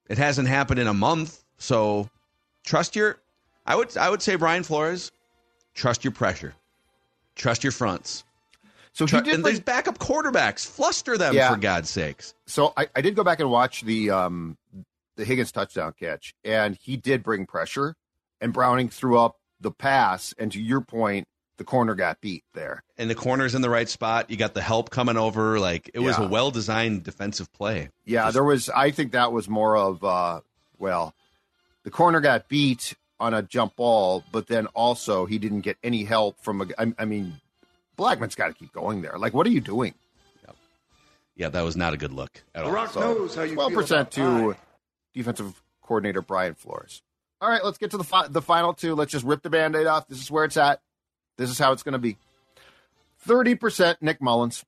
it hasn't happened in a month, so trust your. I would I would say Brian Flores, trust your pressure, trust your fronts. So he did and bring- there's backup quarterbacks. Fluster them Yeah. for God's sakes. So I, I did go back and watch the um the Higgins touchdown catch, and he did bring pressure, and Browning threw up the pass, and to your point, the corner got beat there. And the corner's in the right spot. You got the help coming over. Like it was a well designed defensive play. Yeah, there was. I think that was more of uh, well, the corner got beat on a jump ball, but then also he didn't get any help from a. I, I mean, Blackmon's got to keep going there. Like, what are you doing? Yeah, that was not a good look at all. Rock knows how you Twelve feel percent about to defensive coordinator Brian Flores. All right, let's get to the fi- the final two. Let's just rip the band-aid off. This is where it's at. This is how it's going to be. Thirty percent Nick Mullens.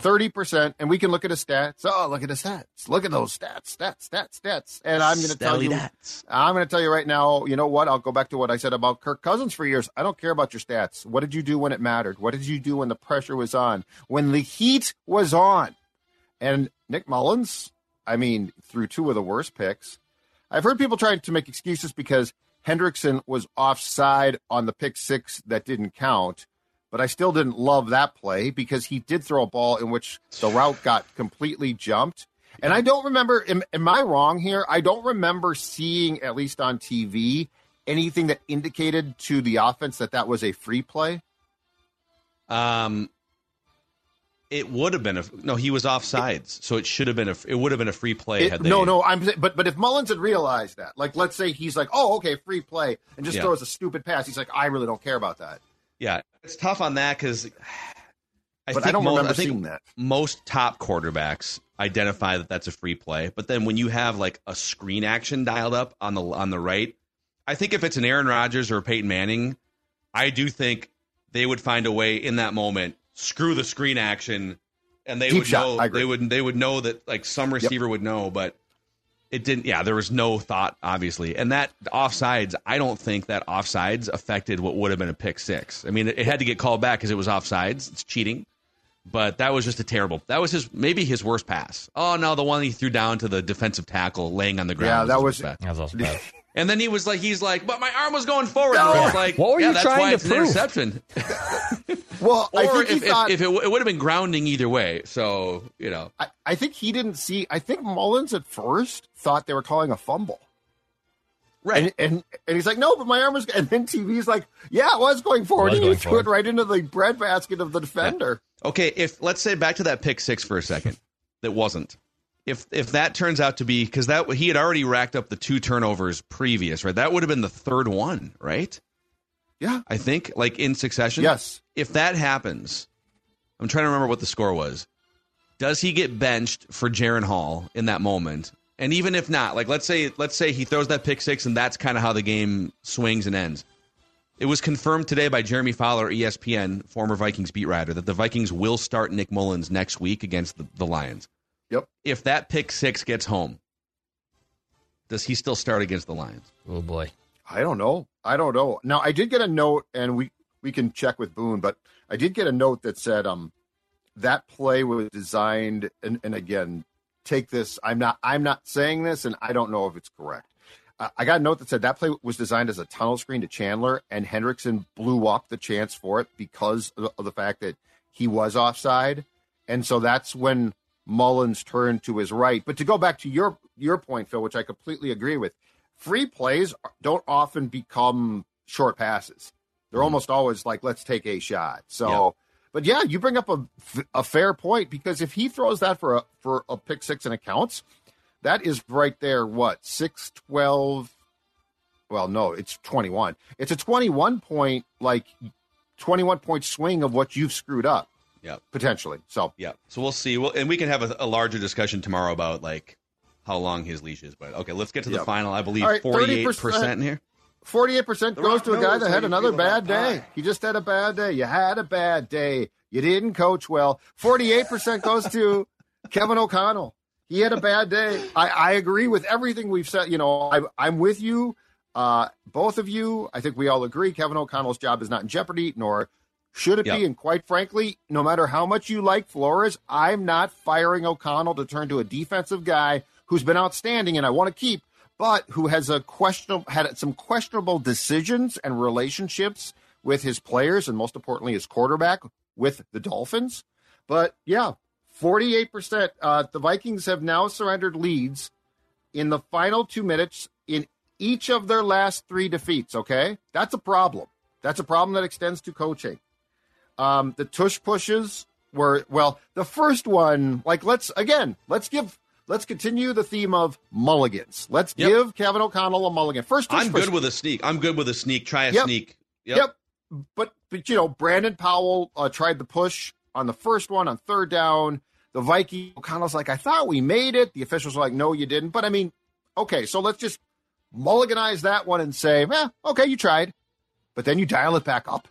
Thirty percent, and we can look at his stats. Oh, look at his stats! Look at those stats, stats, stats, stats. And I'm going to tell you, dats. I'm going to tell you right now. You know what? I'll go back to what I said about Kirk Cousins for years. I don't care about your stats. What did you do when it mattered? What did you do when the pressure was on? When the heat was on? And Nick Mullens, I mean, threw two of the worst picks. I've heard people trying to make excuses because Hendrickson was offside on the pick six that didn't count, but I still didn't love that play because he did throw a ball in which the route got completely jumped. And I don't remember, am, am I wrong here? I don't remember seeing, at least on TV, anything that indicated to the offense that that was a free play. Um, it would have been a no. He was offsides, so it should have been a. It would have been a free play It- had they. no, no, I'm but but if Mullens had realized that, like let's say he's like, oh, okay, free play, and just Yeah. throws a stupid pass, he's like, I really don't care about that. Yeah, it's tough on that because. I But I don't most, remember I think seeing that. Most top quarterbacks identify that that's a free play, but then when you have like a screen action dialed up on the on the right, I think if it's an Aaron Rodgers or a Peyton Manning, I do think they would find a way in that moment screw the screen action, and they Deep would shot, know I agree. they would they would know that like some receiver would know, but It didn't. Yeah, there was no thought, obviously, and that offsides. I don't think that offsides affected what would have been a pick six. I mean, it, it had to get called back because it was offsides. It's cheating, but that was just a terrible. That was his maybe his worst pass. Oh no, the one he threw down to the defensive tackle, laying on the ground. Yeah, that was, was- his worst pass. That was also bad. And then he was like, he's like, but my arm was going forward. No. And I was like, What were yeah, you that's trying why to it's an prove? interception. Well, I or think he if, thought. if, if it, it would have been grounding either way. So you know, I, I think he didn't see. I think Mullens at first thought they were calling a fumble. right? And, and and he's like, no, but my arm was. And then TV's like, yeah, it was going forward. was and he going threw it right into the breadbasket of the defender. Okay, if let's say back to that pick six for a second, that wasn't. If if that turns out to be because that he had already racked up the two turnovers previous, right? That would have been the third one, right? Yeah. I think like in succession. Yes. If that happens, I'm trying to remember what the score was. Does he get benched for Jaren Hall in that moment? And even if not, like let's say let's say he throws that pick six and that's kind of how the game swings and ends. It was confirmed today by Jeremy Fowler, ESPN, former Vikings beat writer, that the Vikings will start Nick Mullens next week against the, the Lions. Yep. If that pick six gets home, does he still start against the Lions? Oh boy. I don't know. I don't know. Now I did get a note, and we we can check with Boone, but I did get a note that said um that play was designed, and, and again, take this. I'm not I'm not saying this, and I don't know if it's correct. Uh, I got a note that said that play was designed as a tunnel screen to Chandler, and Hendrickson blew up the chance for it because of of the fact that he was offside, and so that's when Mullens turned to his right. But to go back to your your point, Phil, which I completely agree with, free plays don't often become short passes. They're mm-hmm. almost always like, let's take a shot. So, Yeah. but yeah, you bring up a, a fair point because if he throws that for a for a pick six and it counts, that is right there. What six twelve? Well, no, it's twenty one. It's a twenty one point like twenty one point swing of what you've screwed up Yeah. potentially. So Yeah. So we'll see. Well, and we can have a, a larger discussion tomorrow about like how long his leash is. But okay, let's get to the Yep. final. I believe All right, forty-eight percent here. Forty-eight percent The goes to a guy that had another bad day. pie. He just had a bad day. You had a bad day. You didn't coach well. Forty-eight percent goes to Kevin O'Connell. He had a bad day. I, I agree with everything we've said. You know, I, I'm with you, uh, both of you. I think we all agree Kevin O'Connell's job is not in jeopardy, nor should it Yep. be. And quite frankly, no matter how much you like Flores, I'm not firing O'Connell to turn to a defensive guy who's been outstanding and I want to keep, but who has a questionable had some questionable decisions and relationships with his players and most importantly his quarterback with the Dolphins. But yeah, 48%. Uh, the Vikings have now surrendered leads in the final two minutes in each of their last three defeats. Okay. That's a problem. That's a problem that extends to coaching. Um, the tush pushes were, well, the first one, like, let's, again, let's give, let's continue the theme of mulligans. Let's Yep. give Kevin O'Connell a mulligan. First I'm push. good with a sneak. I'm good with a sneak. Try a Yep. sneak. Yep. But but you know, Brandon Powell uh, tried the push on the first one on third down. The Viking O'Connell's like, I thought we made it. The officials are like, No, you didn't. But I mean, okay, so let's just mulliganize that one and say, eh, okay, you tried, but then you dial it back up.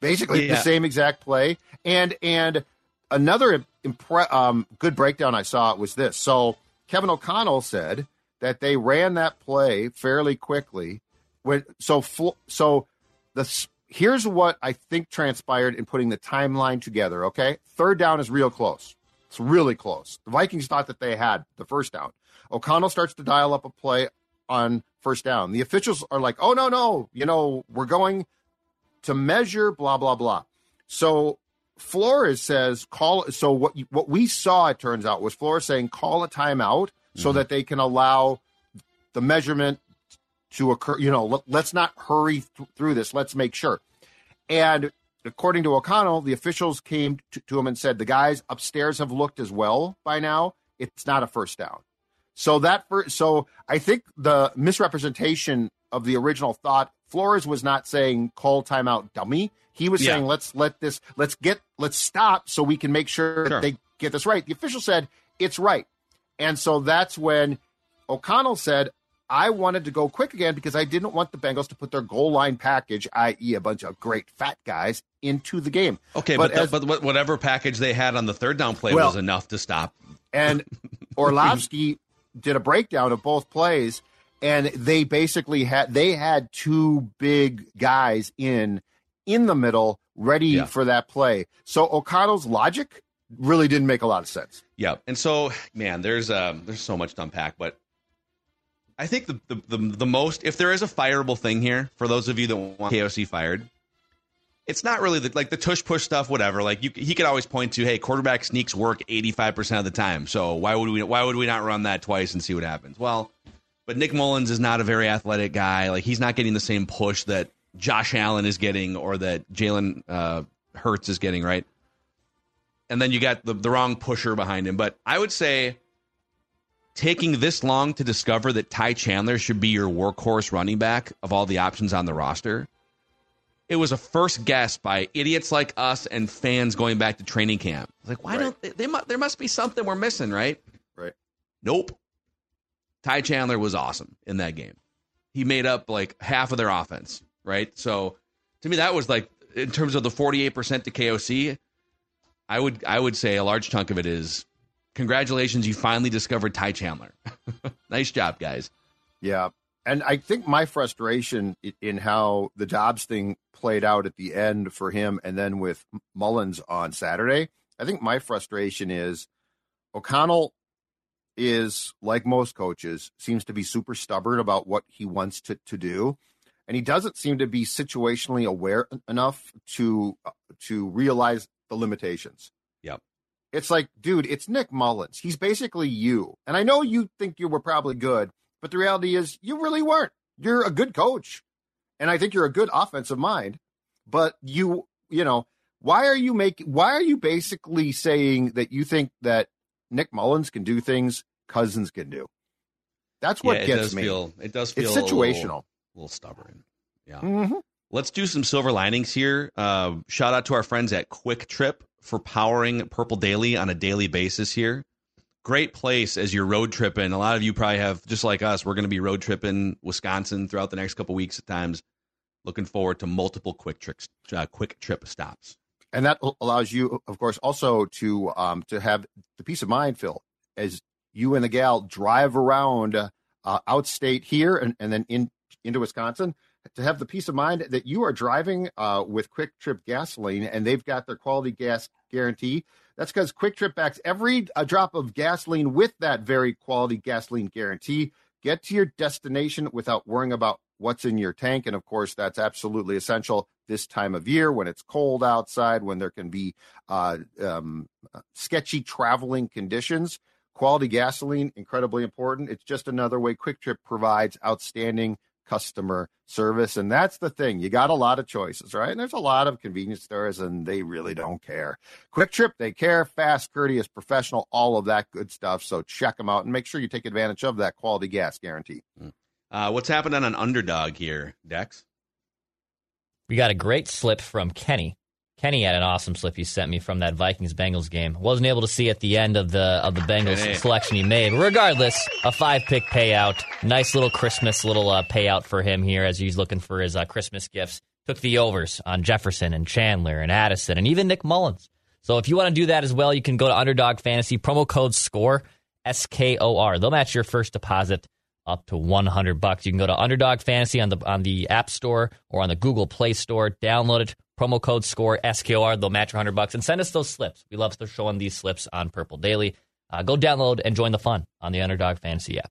Basically, Yeah. the same exact play. And and another impre- um, good breakdown I saw was this. So Kevin O'Connell said that they ran that play fairly quickly. When so so the here's what I think transpired in putting the timeline together. Okay, third down is real close. It's really close. The Vikings thought that they had the first down. O'Connell starts to dial up a play on first down. The officials are like, "Oh no, no, you know we're going to measure blah blah blah." So Flores says call. So what you, what we saw it turns out was Flores saying call a timeout so mm-hmm. that they can allow the measurement to occur. You know, let, let's not hurry th- through this. Let's make sure. And according to O'Connell, the officials came to, to him and said the guys upstairs have looked as well by now. It's not a first down. So that first, so I think the misrepresentation of the original thought Flores was not saying call timeout dummy. He was Yeah. saying let's let this let's get let's stop so we can make sure Sure. they get this right. The official said it's right. And so that's when O'Connell said, I wanted to go quick again because I didn't want the Bengals to put their goal line package, i.e., a bunch of great fat guys, into the game. Okay, but, as- the, but whatever package they had on the third down play Well- was enough to stop. and Orlovsky did a breakdown of both plays, and they basically had they had two big guys in in the middle ready Yeah. for that play. So O'Connell's logic really didn't make a lot of sense. Yeah, and so man, there's um, there's so much to unpack, but I think the, the the the most if there is a fireable thing here for those of you that want KOC fired, it's not really the, like the tush push stuff, whatever. Like you, he could always point to, hey, quarterback sneaks work 85 percent of the time, so why would we why would we not run that twice and see what happens? Well, but Nick Mullens is not a very athletic guy. Like he's not getting the same push that Josh Allen is getting or that Jalen uh, Hurts is getting, right? and then you got the, the wrong pusher behind him. But I would say taking this long to discover that Ty Chandler should be your workhorse running back of all the options on the roster. It was a first guess by idiots like us and fans going back to training camp. Like, why don't they, they? There must be something we're missing, right? Right. Nope. Ty Chandler was awesome in that game. He made up like half of their offense, right? So to me, that was like in terms of the forty-eight percent to KOC. I would I would say a large chunk of it is congratulations, you finally discovered Ty Chandler. nice job, guys. Yeah. And I think my frustration in how the Dobbs thing played out at the end for him and then with Mullens on Saturday, I think my frustration is O'Connell is like most coaches, seems to be super stubborn about what he wants to, to do. And he doesn't seem to be situationally aware enough to uh, to realize the limitations. Yep. It's like, dude, it's Nick Mullens. He's basically you. And I know you think you were probably good, but the reality is you really weren't. You're a good coach. And I think you're a good offensive mind. But you, you know, why are you making why are you basically saying that you think that Nick Mullens can do things Cousins can do? That's what yeah, gets me. feel it does It's feel a situational. little, a little stubborn. Yeah. Mhm. Let's do some silver linings here. Uh, shout out to our friends at Kwik Trip for powering Purple Daily on a daily basis here. Great place as you're road tripping. A lot of you probably have, just like us, we're going to be road tripping Wisconsin throughout the next couple weeks at times. Looking forward to multiple quick tricks, uh, Kwik Trip stops. and that allows you, of course, also to um, to have the peace of mind, Phil, as you and the gal drive around uh, outstate here and, and then in into Wisconsin, to have the peace of mind that you are driving uh, with Kwik Trip gasoline, and they've got their quality gas guarantee. That's because Kwik Trip backs every uh, drop of gasoline with that very quality gasoline guarantee. Get to your destination without worrying about what's in your tank. And of course, that's absolutely essential this time of year when it's cold outside, when there can be uh, um, sketchy traveling conditions. Quality gasoline, incredibly important. It's just another way Kwik Trip provides outstanding customer service. And that's the thing. You got a lot of choices, right? And there's a lot of convenience stores and they really don't care. Kwik Trip, they care, fast, courteous, professional, all of that good stuff. So check them out and make sure you take advantage of that quality gas guarantee. Uh, what's happened on an Underdog here, Dex? We got a great slip from Kenny. Kenny had an awesome slip he sent me from that Vikings Bengals game. Wasn't able to see at the end of the of the Bengals Kenny. selection he made. But regardless, a five pick payout. Nice little Christmas little uh, payout for him here as he's looking for his uh, Christmas gifts. Took the overs on Jefferson and Chandler and Addison and even Nick Mullens. So if you want to do that as well, you can go to Underdog Fantasy promo code SCORE S K O R. They'll match your first deposit up to 100 bucks. You can go to Underdog Fantasy on the on the App Store or on the Google Play Store. Download it. Promo code SCORE SKOR. They'll match your 100 bucks and send us those slips. We love showing these slips on Purple Daily. Uh, go download and join the fun on the Underdog Fantasy app.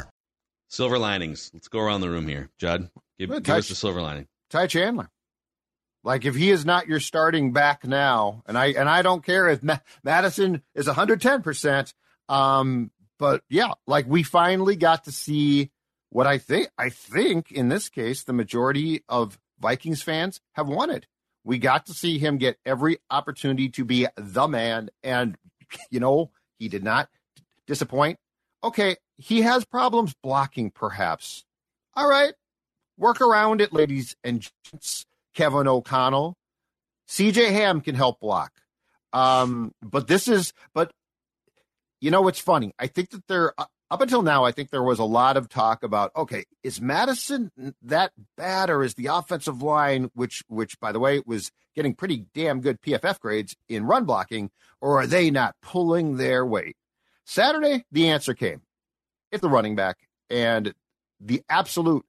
Silver linings. Let's go around the room here. Judd, give, Well, give us the silver lining. Ty Chandler. Like if he is not your starting back now, and I and I don't care if Ma- Mattison is 110 percent. Um, but yeah, like we finally got to see what I think. I think in this case, the majority of Vikings fans have wanted. We got to see him get every opportunity to be the man, and you know he did not disappoint. Okay, he has problems blocking, perhaps. All right, work around it, ladies and gents. Kevin O'Connell, CJ Ham can help block. Um, but this is, but you know what's funny? I think that there, uh, up until now, I think there was a lot of talk about, okay, is Mattison that bad, or is the offensive line, which, which by the way, was getting pretty damn good PFF grades in run blocking, or are they not pulling their weight? Saturday, the answer came. It's the running back, and the absolute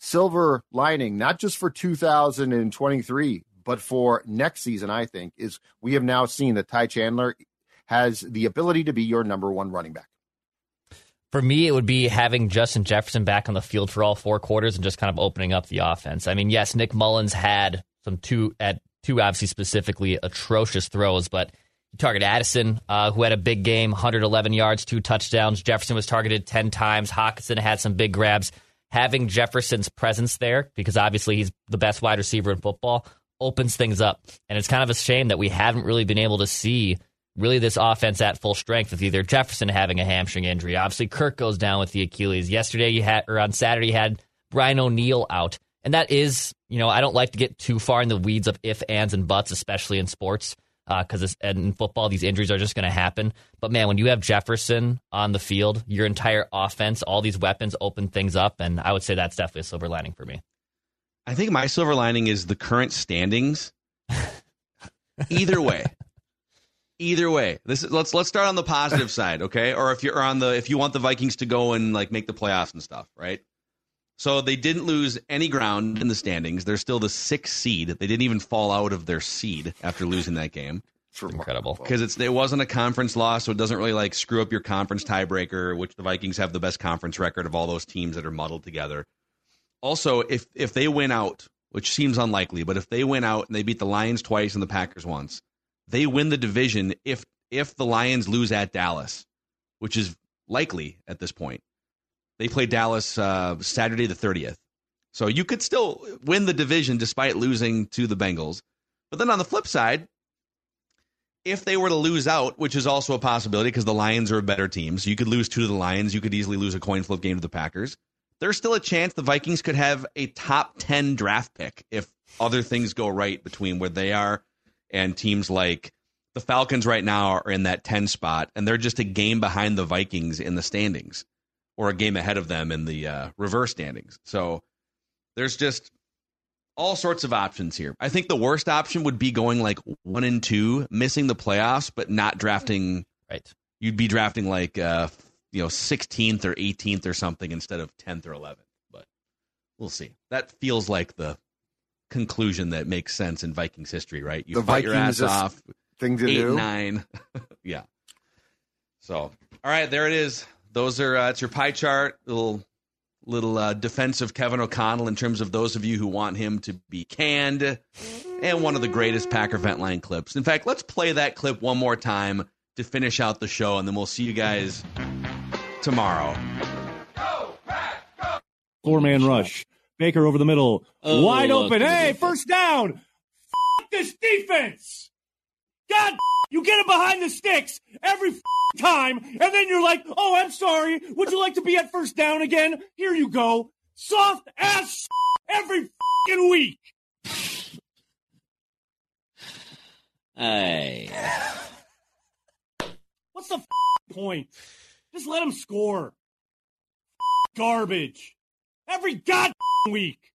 silver lining, not just for 2023, but for next season, I think, is we have now seen that Ty Chandler has the ability to be your number one running back. For me, it would be having Justin Jefferson back on the field for all four quarters and just kind of opening up the offense. I mean, yes, Nick Mullens had some two at two obviously specifically atrocious throws, but you target Addison, uh, who had a big game, 111 yards, two touchdowns. Jefferson was targeted 10 times. Hockenson had some big grabs having Jefferson's presence there, because obviously he's the best wide receiver in football, opens things up. And it's kind of a shame that we haven't really been able to see really this offense at full strength with either Jefferson having a hamstring injury. Obviously, Kirk goes down with the Achilles. Yesterday, you had, or on Saturday, you had Brian O'Neill out. And that is, you know, I don't like to get too far in the weeds of if, ands, and buts, especially in sports because uh, in football these injuries are just going to happen. But man, when you have Jefferson on the field, your entire offense, all these weapons open things up, and I would say that's definitely a silver lining for me. I think my silver lining is the current standings. Either way, either way, this is, let's let's start on the positive side, okay? Or if you're on the if you want the Vikings to go and like make the playoffs and stuff, right? So they didn't lose any ground in the standings. They're still the sixth seed. They didn't even fall out of their seed after losing that game. It's incredible because it's it wasn't a conference loss, so it doesn't really like screw up your conference tiebreaker, which the Vikings have the best conference record of all those teams that are muddled together. Also, if if they win out, which seems unlikely, but if they win out and they beat the Lions twice and the Packers once, they win the division. If if the Lions lose at Dallas, which is likely at this point, they play Dallas uh, Saturday the 30th. So you could still win the division despite losing to the Bengals. But then on the flip side, if they were to lose out, which is also a possibility because the Lions are a better team, so you could lose two to the Lions, you could easily lose a coin flip game to the Packers. There's still a chance the Vikings could have a top 10 draft pick if other things go right between where they are and teams like the Falcons right now are in that 10 spot, and they're just a game behind the Vikings in the standings or a game ahead of them in the uh, reverse standings. So there's just all sorts of options here. I think the worst option would be going like one and two, missing the playoffs, but not drafting. Right. You'd be drafting like uh, you know 16th or 18th or something instead of 10th or 11th. But we'll see. That feels like the conclusion that makes sense in Vikings history, right? You the fight Vikings your ass off. Thing to eight, do. nine. yeah. So, all right, there it is those are uh, it's your pie chart. Little little uh, defense of Kevin O'Connell in terms of those of you who want him to be canned, and one of the greatest Packer vent line clips. In fact, let's play that clip one more time to finish out the show, and then we'll see you guys tomorrow. Four man rush. Baker over the middle. Oh, Wide open. Hey, first down. F- this defense. God, you get it behind the sticks every time, and then you're like, "Oh, I'm sorry. Would you like to be at first down again? Here you go." Soft ass every fucking week. Hey. What's the point? Just let him score. Garbage. Every god week.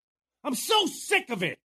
I'm so sick of it.